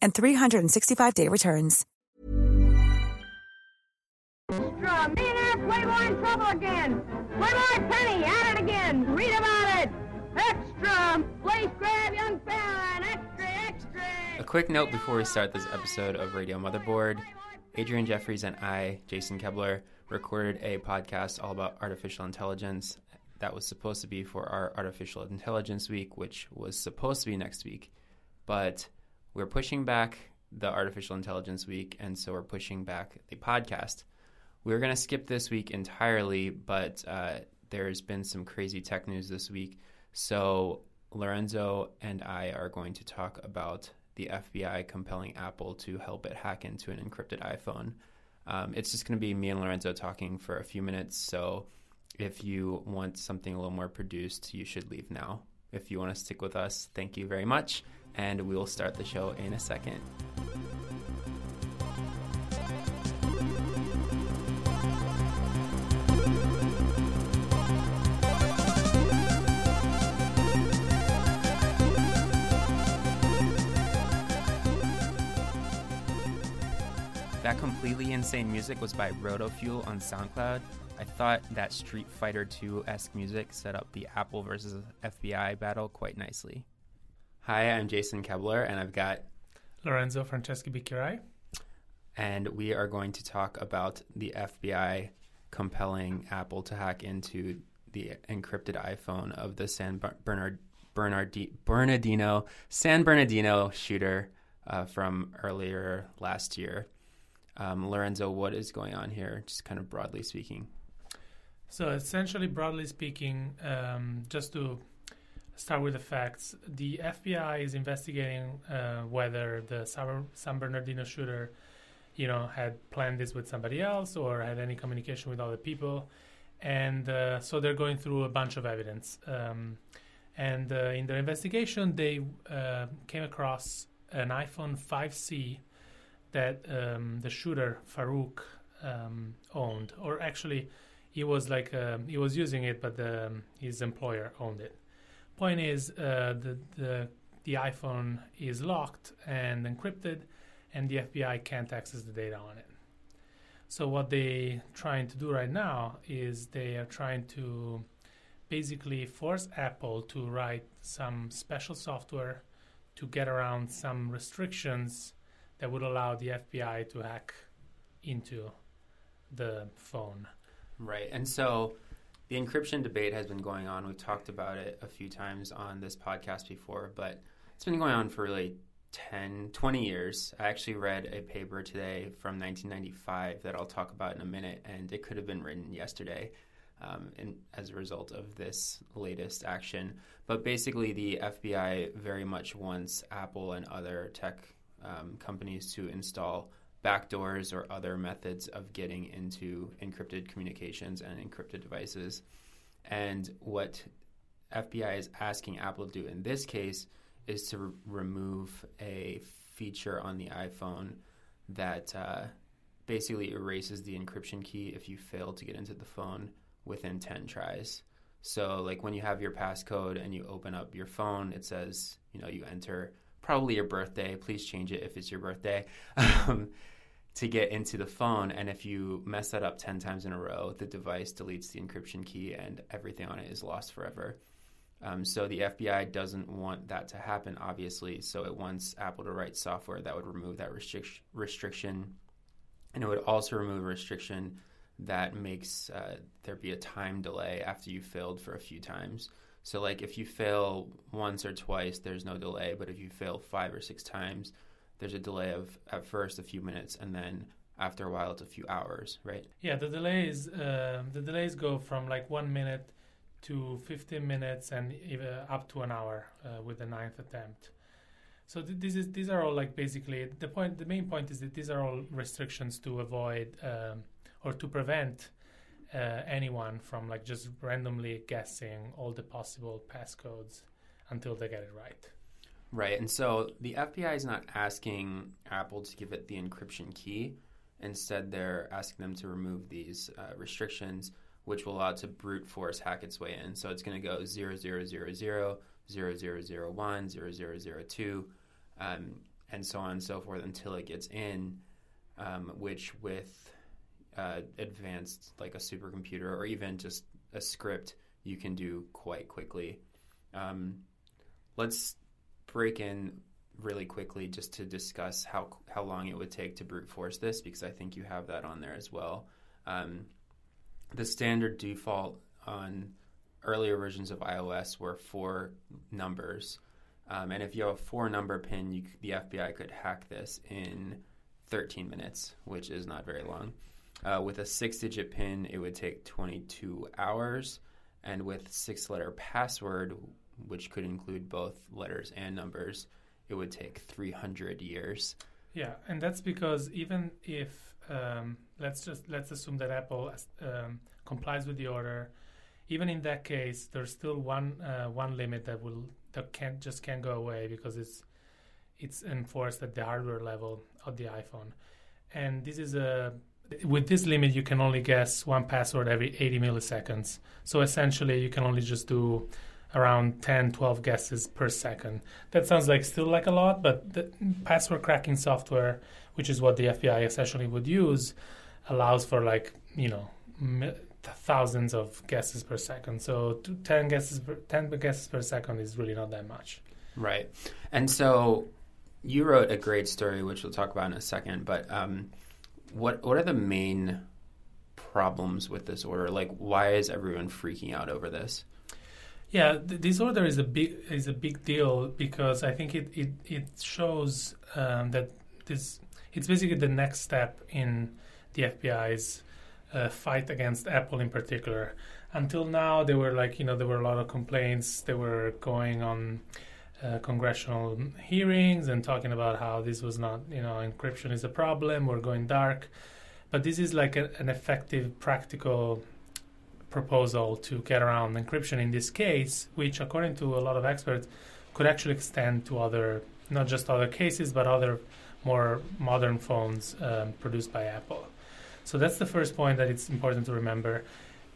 and 365-day returns. Extra! Millionaire Playboy in trouble again! Playboy Penny at it again! Read about it! Extra! Place grab young fella extra, extra! A quick note before we start this episode of Radio Motherboard Adrianne Jeffries and I, Jason Koebler, recorded a podcast all about artificial intelligence that was supposed to be for our Artificial Intelligence Week, which was supposed to be next week. But we're pushing back the Artificial Intelligence Week, and so we're pushing back the podcast. We are going to skip this week entirely, but uh, there's been some crazy tech news this week. So Lorenzo and I are going to talk about the FBI compelling Apple to help it hack into an encrypted iPhone. Um, it's just going to be me and Lorenzo talking for a few minutes. So if you want something a little more produced, you should leave now. If you want to stick with us, thank you very much. And we will start the show in a second. That completely insane music was by Rotofuel on SoundCloud. I thought that Street Fighter 2 esque music set up the Apple versus FBI battle quite nicely. Hi, I'm Jason Koebler, and I've got Lorenzo Franceschi Bicchierai. and we are going to talk about the FBI compelling Apple to hack into the encrypted iPhone of the San Ber- Bernard Bernardi- Bernardino San Bernardino shooter uh, from earlier last year. Um, Lorenzo, what is going on here? Just kind of broadly speaking. So, essentially, broadly speaking, um, just to start with the facts, the FBI is investigating uh, whether the San Bernardino shooter, you know, had planned this with somebody else or had any communication with other people, and uh, so they're going through a bunch of evidence. Um, and uh, in their investigation, they uh, came across an iPhone 5C that um, the shooter Farook um, owned, or actually, he was like uh, he was using it, but the, his employer owned it. Point is, uh, the the the iPhone is locked and encrypted, and the FBI can't access the data on it. So what they're trying to do right now is they are trying to basically force Apple to write some special software to get around some restrictions that would allow the FBI to hack into the phone. Right. And so the encryption debate has been going on. We've talked about it a few times on this podcast before, but it's been going on for really 10, 20 years. I actually read a paper today from 1995 that I'll talk about in a minute, and it could have been written yesterday. Um, in, as a result of this latest action. But basically, the FBI very much wants Apple and other tech um, companies to install backdoors or other methods of getting into encrypted communications and encrypted devices. And what FBI is asking Apple to do in this case is to re- remove a feature on the iPhone that uh, basically erases the encryption key if you fail to get into the phone within 10 tries. So, like when you have your passcode and you open up your phone, it says, you know, you enter probably your birthday. Please change it if it's your birthday um, to get into the phone. And if you mess that up 10 times in a row, the device deletes the encryption key and everything on it is lost forever. Um, so the FBI doesn't want that to happen, obviously. So it wants Apple to write software that would remove that restric- restriction, and it would also remove a restriction that makes uh, there be a time delay after you failed for a few times. So, like if you fail once or twice, there's no delay. But if you fail five or six times, there's a delay of at first a few minutes, and then after a while, it's a few hours, right? Yeah, the delays uh, the delays go from like one minute to 15 minutes and even up to an hour uh, with the ninth attempt. So th- this is these are all like basically the point. The main point is that these are all restrictions to avoid um, or to prevent uh, anyone from like just randomly guessing all the possible passcodes until they get it right. Right. And so the FBI is not asking Apple to give it the encryption key. Instead, they're asking them to remove these uh, restrictions, which will allow it to brute force hack its way in. So it's going to go 0000, 0001, 0002, um, and so on and so forth until it gets in, um, which with uh, advanced, like a supercomputer or even just a script, you can do quite quickly. Um, let's break in really quickly just to discuss how how long it would take to brute force this because I think you have that on there as well. Um, the standard default on earlier versions of iOS were four numbers, um, and if you have a four number pin, you, the FBI could hack this in 13 minutes, which is not very long. Uh, with a six digit PIN, it would take 22 hours. And with six letter password, which could include both letters and numbers, it would take 300 years. Yeah, and that's because even if um, let's just let's assume that Apple um, complies with the order, even in that case, there's still one uh, one limit that will that can't just can't go away because it's it's enforced at the hardware level of the iPhone, and this is a with this limit, you can only guess one password every 80 milliseconds. So essentially, you can only just do around 10, 12 guesses per second. That sounds like still like a lot, but the password cracking software, which is what the FBI essentially would use, allows for like, you know, thousands of guesses per second. So 10 guesses per, 10 guesses per second is really not that much. Right. And so you wrote a great story, which we'll talk about in a second, but um, what what are the main problems with this order? Like, why is everyone freaking out over this? Yeah, th- this order is a big is a big deal because I think it it, it shows um, that this it's basically the next step in the FBI's uh, fight against Apple in particular. Until now, there were like you know there were a lot of complaints. They were going on uh, congressional hearings and talking about how this was not, you know, encryption is a problem, we're going dark. But this is like a, an effective, practical proposal to get around encryption in this case, which, according to a lot of experts, could actually extend to other, not just other cases, but other more modern phones um, produced by Apple. So that's the first point that it's important to remember.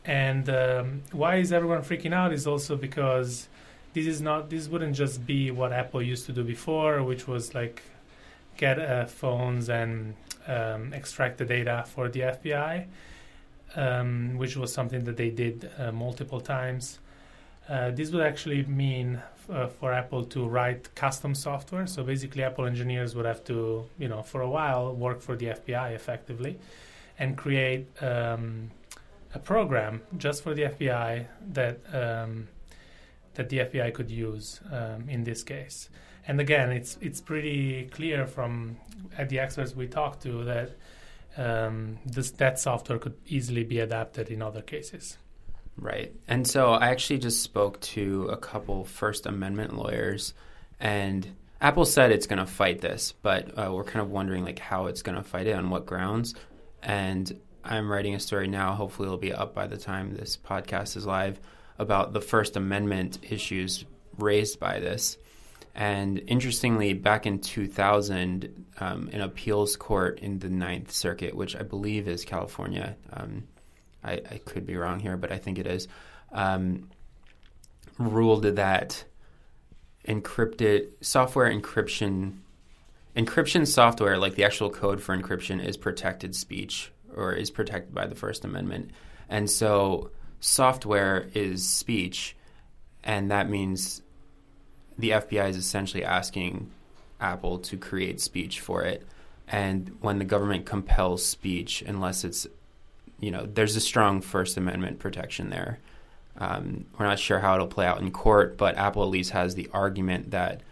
And um, why is everyone freaking out is also because this is not this wouldn't just be what Apple used to do before, which was like get uh, phones and um, extract the data for the FBI, um, which was something that they did uh, multiple times. Uh, this would actually mean f- uh, for Apple to write custom software. So basically, Apple engineers would have to, you know, for a while work for the FBI effectively, and create um, a program just for the FBI that um, that the FBI could use um, in this case. And again, it's it's pretty clear from uh, the experts we talked to that um, this that software could easily be adapted in other cases. Right. And so I actually just spoke to a couple First Amendment lawyers, and Apple said it's going to fight this, but uh, we're kind of wondering like how it's going to fight it on what grounds. And I'm writing a story now. Hopefully, it'll be up by the time this podcast is live about the First Amendment issues raised by this. And interestingly, back in 2000, um, an appeals court in the Ninth Circuit, which I believe is California, um, I, I, could be wrong here, but I think it is, um, ruled that encrypted software encryption, encryption software, like the actual code for encryption, is protected speech or is protected by the First Amendment. And so software is speech, and that means the FBI is essentially asking Apple to create speech for it. And when the government compels speech, unless it's, you know, there's a strong First Amendment protection there. Um, we're not sure how it'll play out in court, but Apple at least has the argument that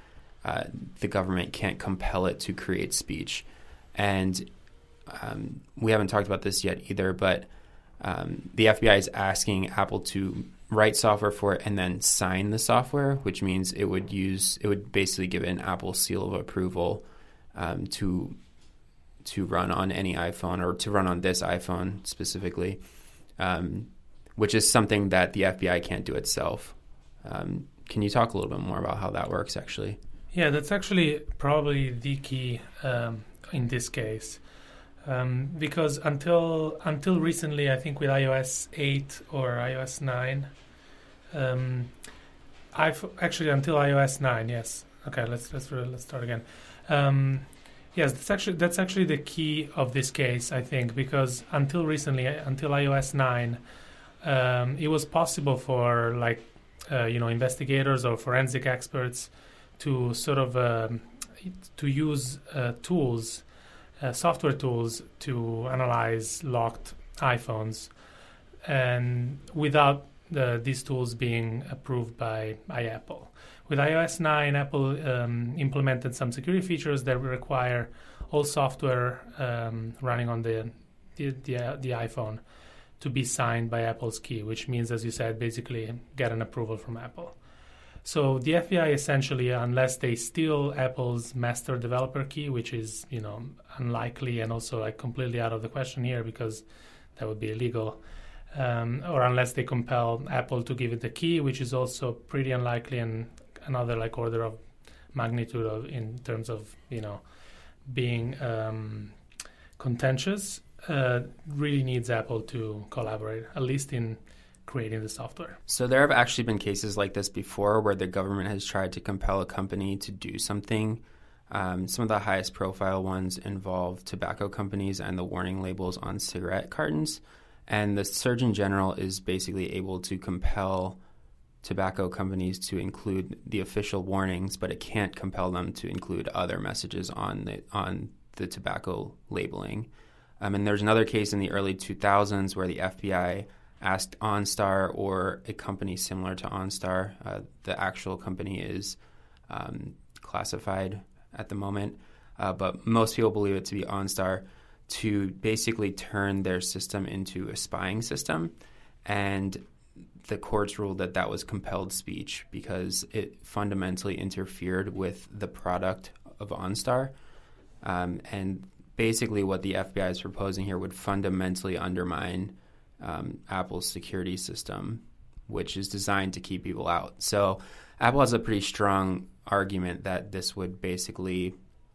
uh, the government can't compel it to create speech. And um, we haven't talked about this yet either, but um, the FBI is asking Apple to write software for it and then sign the software, which means it would use it would basically give an Apple seal of approval um, to to run on any iPhone or to run on this iPhone specifically, um, which is something that the FBI can't do itself. Um, can you talk a little bit more about how that works, actually? Yeah, that's actually probably the key um, in this case. Um, because until until recently, I think with iOS 8 or iOS 9, um, I've actually until iOS 9, yes. Okay, let's let's let's start again. Um, yes, that's actually that's actually the key of this case, I think, because until recently, until iOS 9, um, it was possible for like uh, you know investigators or forensic experts to sort of um, to use uh, tools uh, software tools to analyze locked iPhones, and without the, these tools being approved by, by Apple. With iOS 9, Apple um, implemented some security features that require all software um, running on the, the, the, uh, the iPhone to be signed by Apple's key, which means, as you said, basically get an approval from Apple. So the FBI essentially, unless they steal Apple's master developer key, which is you know unlikely and also like completely out of the question here because that would be illegal, um, or unless they compel Apple to give it the key, which is also pretty unlikely and another like order of magnitude of in terms of you know being um, contentious. Uh, really needs Apple to collaborate, at least in creating the software. So there have actually been cases like this before where the government has tried to compel a company to do something. Um, some of the highest profile ones involve tobacco companies and the warning labels on cigarette cartons. And the Surgeon General is basically able to compel tobacco companies to include the official warnings, but it can't compel them to include other messages on the on the tobacco labeling. Um, and there's another case in the early 2000s where the FBI asked OnStar or a company similar to OnStar. Uh, the actual company is um, classified at the moment, uh, but most people believe it to be OnStar to basically turn their system into a spying system. And the courts ruled that that was compelled speech because it fundamentally interfered with the product of OnStar. Um, and basically, what the FBI is proposing here would fundamentally undermine um, Apple's security system, which is designed to keep people out. So Apple has a pretty strong argument that this would basically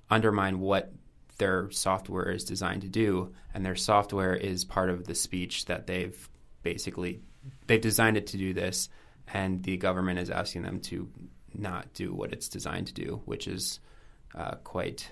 undermine what their software is designed to do, and their software is part of the speech that they've basically they've designed it to do this, and the government is asking them to not do what it's designed to do, which is uh, quite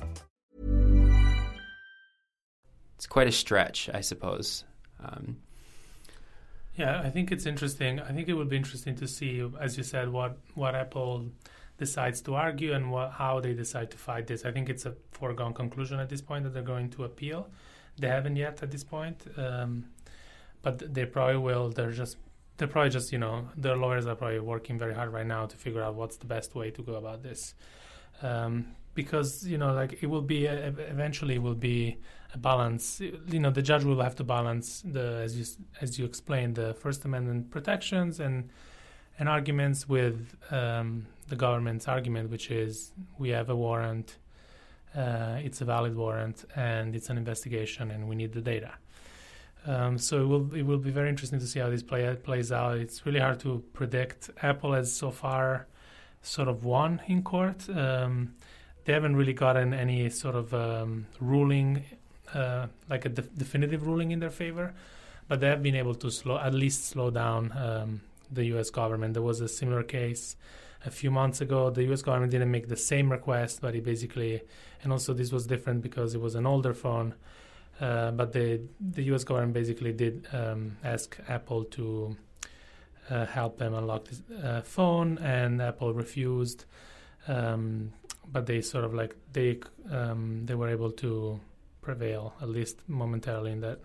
it's quite a stretch, I suppose. Um, yeah, I think it's interesting. I think it would be interesting to see, as you said, what what Apple decides to argue and what, how they decide to fight this. I think it's a foregone conclusion at this point that they're going to appeal. They haven't yet at this point, um, but they probably will. They're just they're probably just you know their lawyers are probably working very hard right now to figure out what's the best way to go about this. Um, because you know like it will be eventually will be balance you know the judge will have to balance the as you as you explained the first amendment protections and and arguments with um, the government's argument which is we have a warrant uh, it's a valid warrant and it's an investigation and we need the data Um, so it will it will be very interesting to see how this play plays out. It's really hard to predict. Apple has so far sort of won in court. Um, they haven't really gotten any sort of um, ruling, uh, like a de- definitive ruling in their favor, but they have been able to slow at least slow down um, the U.S. government. There was a similar case a few months ago. The U.S. government didn't make the same request, but it basically, and also this was different because it was an older phone. Uh, but the the U.S. government basically did um, ask Apple to uh, help them unlock this uh, phone, and Apple refused. Um, but they sort of like they um, they were able to prevail at least momentarily in that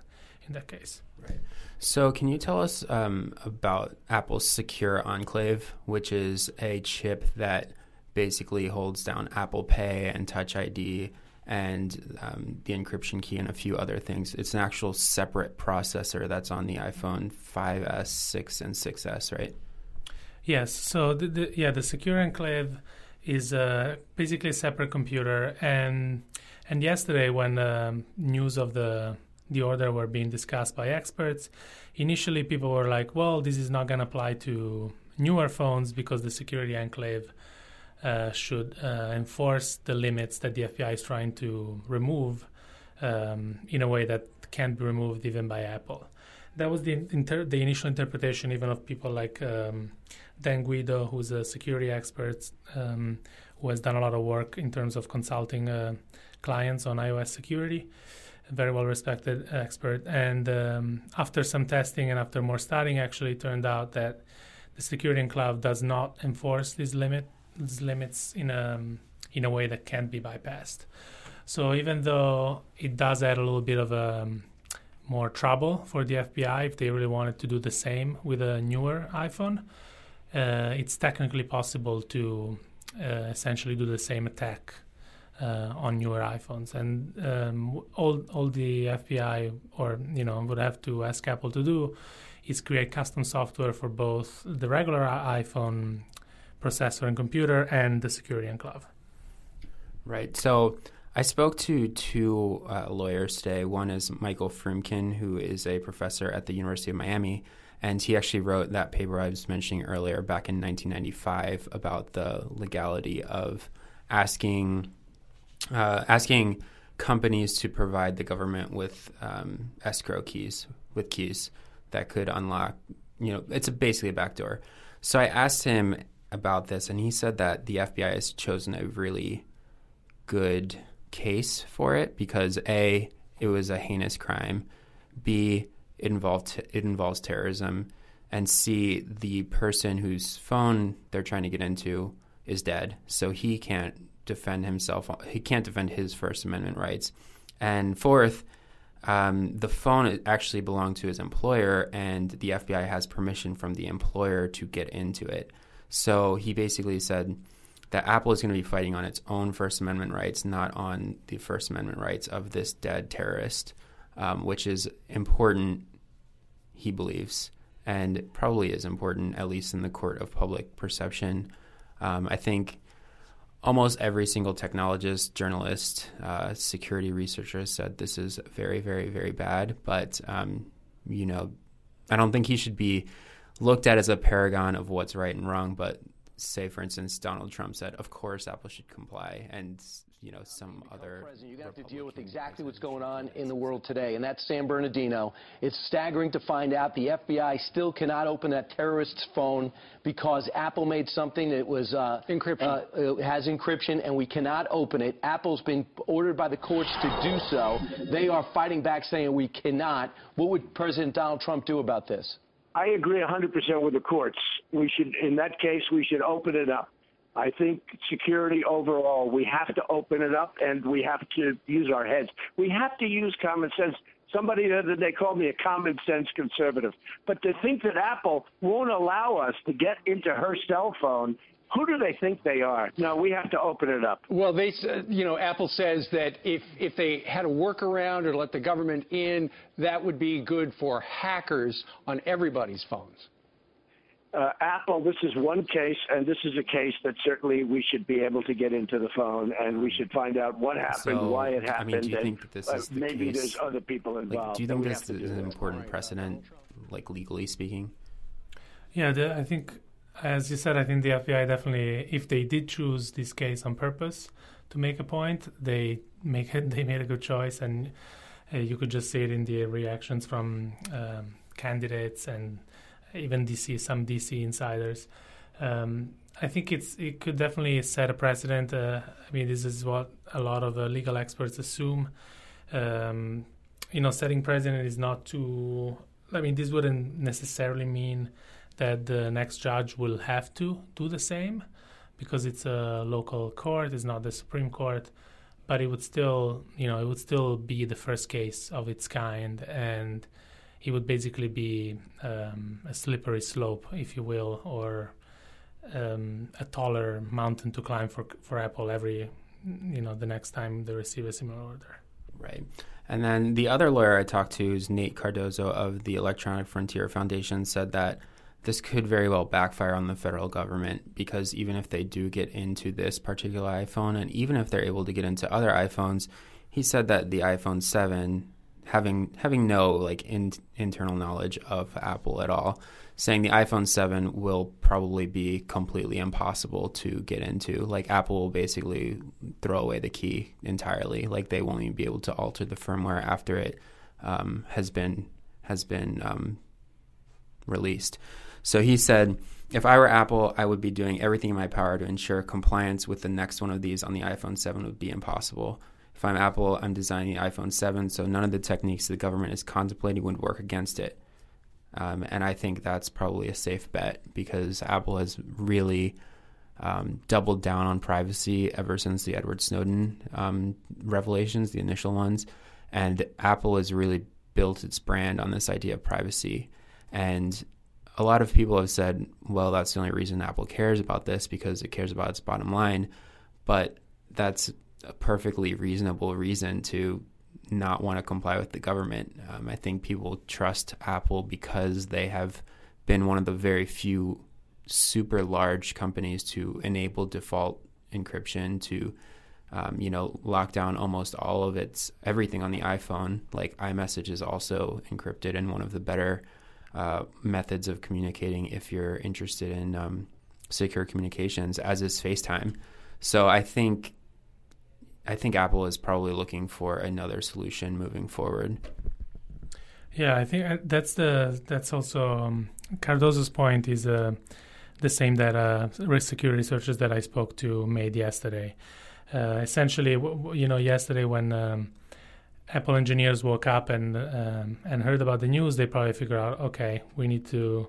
in that case. Right. So, can you tell us um, about Apple's Secure Enclave, which is a chip that basically holds down Apple Pay and Touch ID and um, the encryption key and a few other things. It's an actual separate processor that's on the iPhone 5s, 6, and 6s, right? Yes. So, the, the, yeah, the Secure Enclave is uh, basically a separate computer, and and yesterday when um, news of the the order were being discussed by experts. Initially, people were like, well, this is not going to apply to newer phones because the security enclave uh, should uh, enforce the limits that the FBI is trying to remove um, in a way that can't be removed even by Apple. That was the inter- the initial interpretation, even of people like um, Dan Guido, who's a security expert um, who has done a lot of work in terms of consulting uh, clients on iOS security a very well respected expert. And um, after some testing and after more studying, actually turned out that the security enclave does not enforce these limit these limits in a in a way that can't be bypassed. So even though it does add a little bit of a um, more trouble for the FBI if they really wanted to do the same with a newer iPhone, uh, it's technically possible to uh, essentially do the same attack uh, on newer iPhones, and um, all all the FBI or you know would have to ask Apple to do is create custom software for both the regular iPhone processor and computer and the security enclave. Right. So I spoke to two uh, lawyers today. One is Michael Froomkin, who is a professor at the University of Miami, and he actually wrote that paper I was mentioning earlier back in 1995 about the legality of asking uh, asking companies to provide the government with um, escrow keys, with keys that could unlock. You know, it's a, basically a backdoor. So I asked him about this, and he said that the FBI has chosen a really good case for it because a it was a heinous crime, b it involved it involves terrorism, and c the person whose phone they're trying to get into is dead, so he can't defend himself. He can't defend his First Amendment rights. And fourth, um, the phone actually belonged to his employer, and the FBI has permission from the employer to get into it. So he basically said that Apple is going to be fighting on its own First Amendment rights, not on the First Amendment rights of this dead terrorist, um, which is important, he believes, and probably is important, at least in the court of public perception. Um, I think almost every single technologist, journalist, uh, security researcher said this is very, very, very bad. But um, you know, I don't think he should be looked at as a paragon of what's right and wrong. But say, for instance, Donald Trump said, "Of course, Apple should comply," and you know some other. President, you have to deal with exactly what's going on in the world today, and that's San Bernardino. It's staggering to find out the FBI still cannot open that terrorist's phone because Apple made something that was uh, encryption uh, has encryption, and we cannot open it. Apple's been ordered by the courts to do so. They are fighting back, saying we cannot. What would President Donald Trump do about this? I agree 100% with the courts. We should, in that case, we should open it up. I think security overall, we have to open it up and we have to use our heads. We have to use common sense. Somebody the other day called me a common sense conservative. But to think that Apple won't allow us to get into her cell phone who do they think they are? No, we have to open it up. Well, they, you know, Apple says that if if they had a workaround or let the government in, that would be good for hackers on everybody's phones. Uh, Apple, this is one case, and this is a case that certainly we should be able to get into the phone and we should find out what happened, So, why it I happened, mean, do you and think that this uh, is the maybe case? there's other people involved. Like, do you think this is an that. important precedent, like legally speaking? Yeah, the, I think, as you said, I think the FBI definitely, if they did choose this case on purpose to make a point, they make it. They made a good choice, and uh, you could just see it in the reactions from um, candidates and even DC, some DC insiders. Um, I think it's it could definitely set a precedent. Uh, I mean, this is what a lot of uh, legal experts assume. Um, you know, setting precedent is not to. I mean, this wouldn't necessarily mean that the next judge will have to do the same because it's a local court, it's not the Supreme Court. But it would still, you know, it would still be the first case of its kind, and it would basically be um, a slippery slope, if you will, or um, a taller mountain to climb for for Apple every, you know, the next time they receive a similar order. Right. And then the other lawyer I talked to is Nate Cardozo of the Electronic Frontier Foundation said that this could very well backfire on the federal government because even if they do get into this particular iPhone and even if they're able to get into other iPhones, he said that the iPhone 7 having having no like in, internal knowledge of Apple at all, saying the iPhone 7 will probably be completely impossible to get into. Like Apple will basically throw away the key entirely. Like they won't even be able to alter the firmware after it um, has been has been um, released. So he said, if I were Apple, I would be doing everything in my power to ensure compliance with the next one of these on the iPhone 7 would be impossible. If I'm Apple, I'm designing the iPhone 7, so none of the techniques the government is contemplating would work against it. Um, and I think that's probably a safe bet because Apple has really um, doubled down on privacy ever since the Edward Snowden um, revelations, the initial ones. And Apple has really built its brand on this idea of privacy. And a lot of people have said, well, that's the only reason Apple cares about this because it cares about its bottom line. But that's a perfectly reasonable reason to not want to comply with the government. Um, I think people trust Apple because they have been one of the very few super large companies to enable default encryption to um, you know lock down almost all of its everything on the iphone like imessage is also encrypted and one of the better uh, methods of communicating if you're interested in um, secure communications as is facetime so i think i think apple is probably looking for another solution moving forward Yeah, I think uh, that's the that's also um, Cardozo's point is uh, the same that uh, risk security researchers that I spoke to made yesterday. Uh, essentially, you know, yesterday when um, Apple engineers woke up and um, and heard about the news, they probably figured out, okay, we need to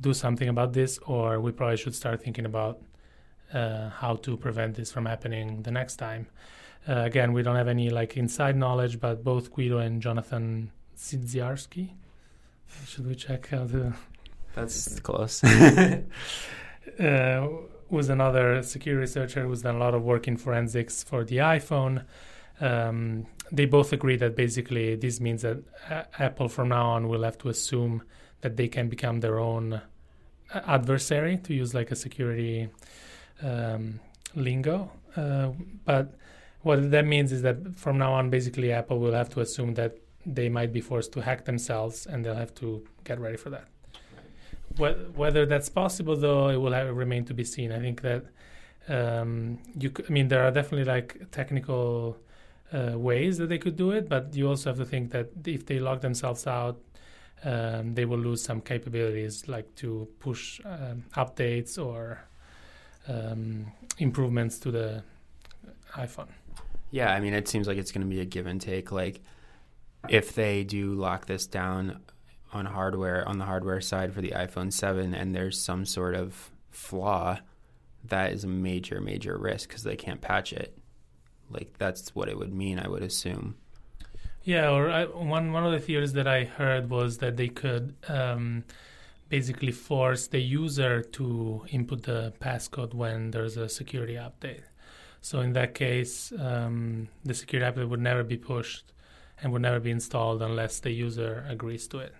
do something about this, or we probably should start thinking about uh, how to prevent this from happening the next time. Uh, again, we don't have any like inside knowledge, but both Guido and Jonathan Zdziarski. Should we check how the that's close uh, was another security researcher who's done a lot of work in forensics for the iPhone. Um, they both agree that basically this means that uh, Apple from now on will have to assume that they can become their own adversary, to use like a security um, lingo. Uh, but what that means is that from now on, basically, Apple will have to assume that they might be forced to hack themselves, and they'll have to get ready for that. Whether that's possible, though, it will have, remain to be seen. I think that um, you. Could, I mean, there are definitely like technical uh, ways that they could do it, but you also have to think that if they lock themselves out, um, they will lose some capabilities, like to push um, updates or um, improvements to the iPhone. Yeah, I mean, it seems like it's going to be a give and take. Like, if they do lock this down on hardware on the hardware side for the iPhone 7 and there's some sort of flaw that is a major major risk cuz they can't patch it like that's what it would mean I would assume yeah or I, one one of the theories that I heard was that they could um, basically force the user to input the passcode when there's a security update so in that case um, the security update would never be pushed and would never be installed unless the user agrees to it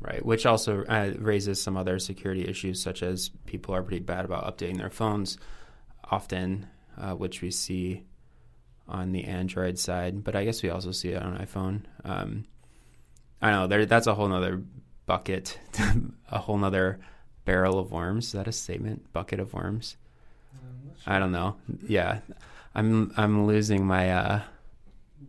Right, which also uh, raises some other security issues, such as people are pretty bad about updating their phones often, uh, which we see on the Android side. But I guess we also see it on iPhone. Um, I know there, that's a whole nother bucket, a whole nother barrel of worms. Is that a statement? Bucket of worms? I don't know. Yeah, I'm I'm losing my uh,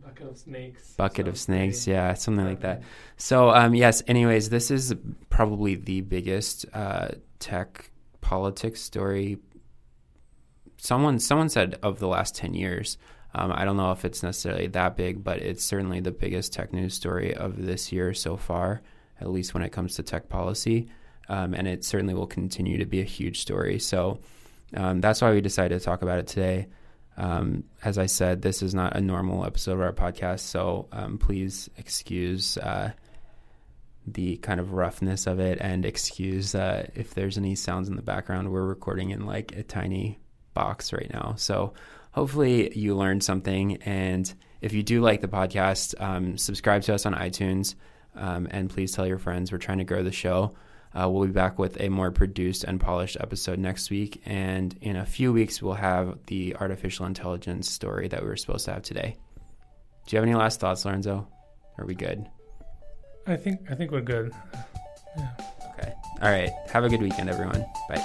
bucket of snakes. Bucket of snakes. Yeah, something like that. So um, yes. Anyways, this is probably the biggest uh, tech politics story. Someone someone said of the last ten years. Um, I don't know if it's necessarily that big, but it's certainly the biggest tech news story of this year so far, at least when it comes to tech policy. Um, and it certainly will continue to be a huge story. So um, that's why we decided to talk about it today. Um, as I said, this is not a normal episode of our podcast, so um, please excuse uh, the kind of roughness of it and excuse uh, if there's any sounds in the background. We're recording in like a tiny box right now. So hopefully you learned something. And if you do like the podcast, um, subscribe to us on iTunes um, and please tell your friends. We're trying to grow the show. Uh, we'll be back with a more produced and polished episode next week. And in a few weeks, we'll have the artificial intelligence story that we were supposed to have today. Do you have any last thoughts, Lorenzo? Are we good? I think I think we're good. Yeah. Okay. All right. Have a good weekend, everyone. Bye.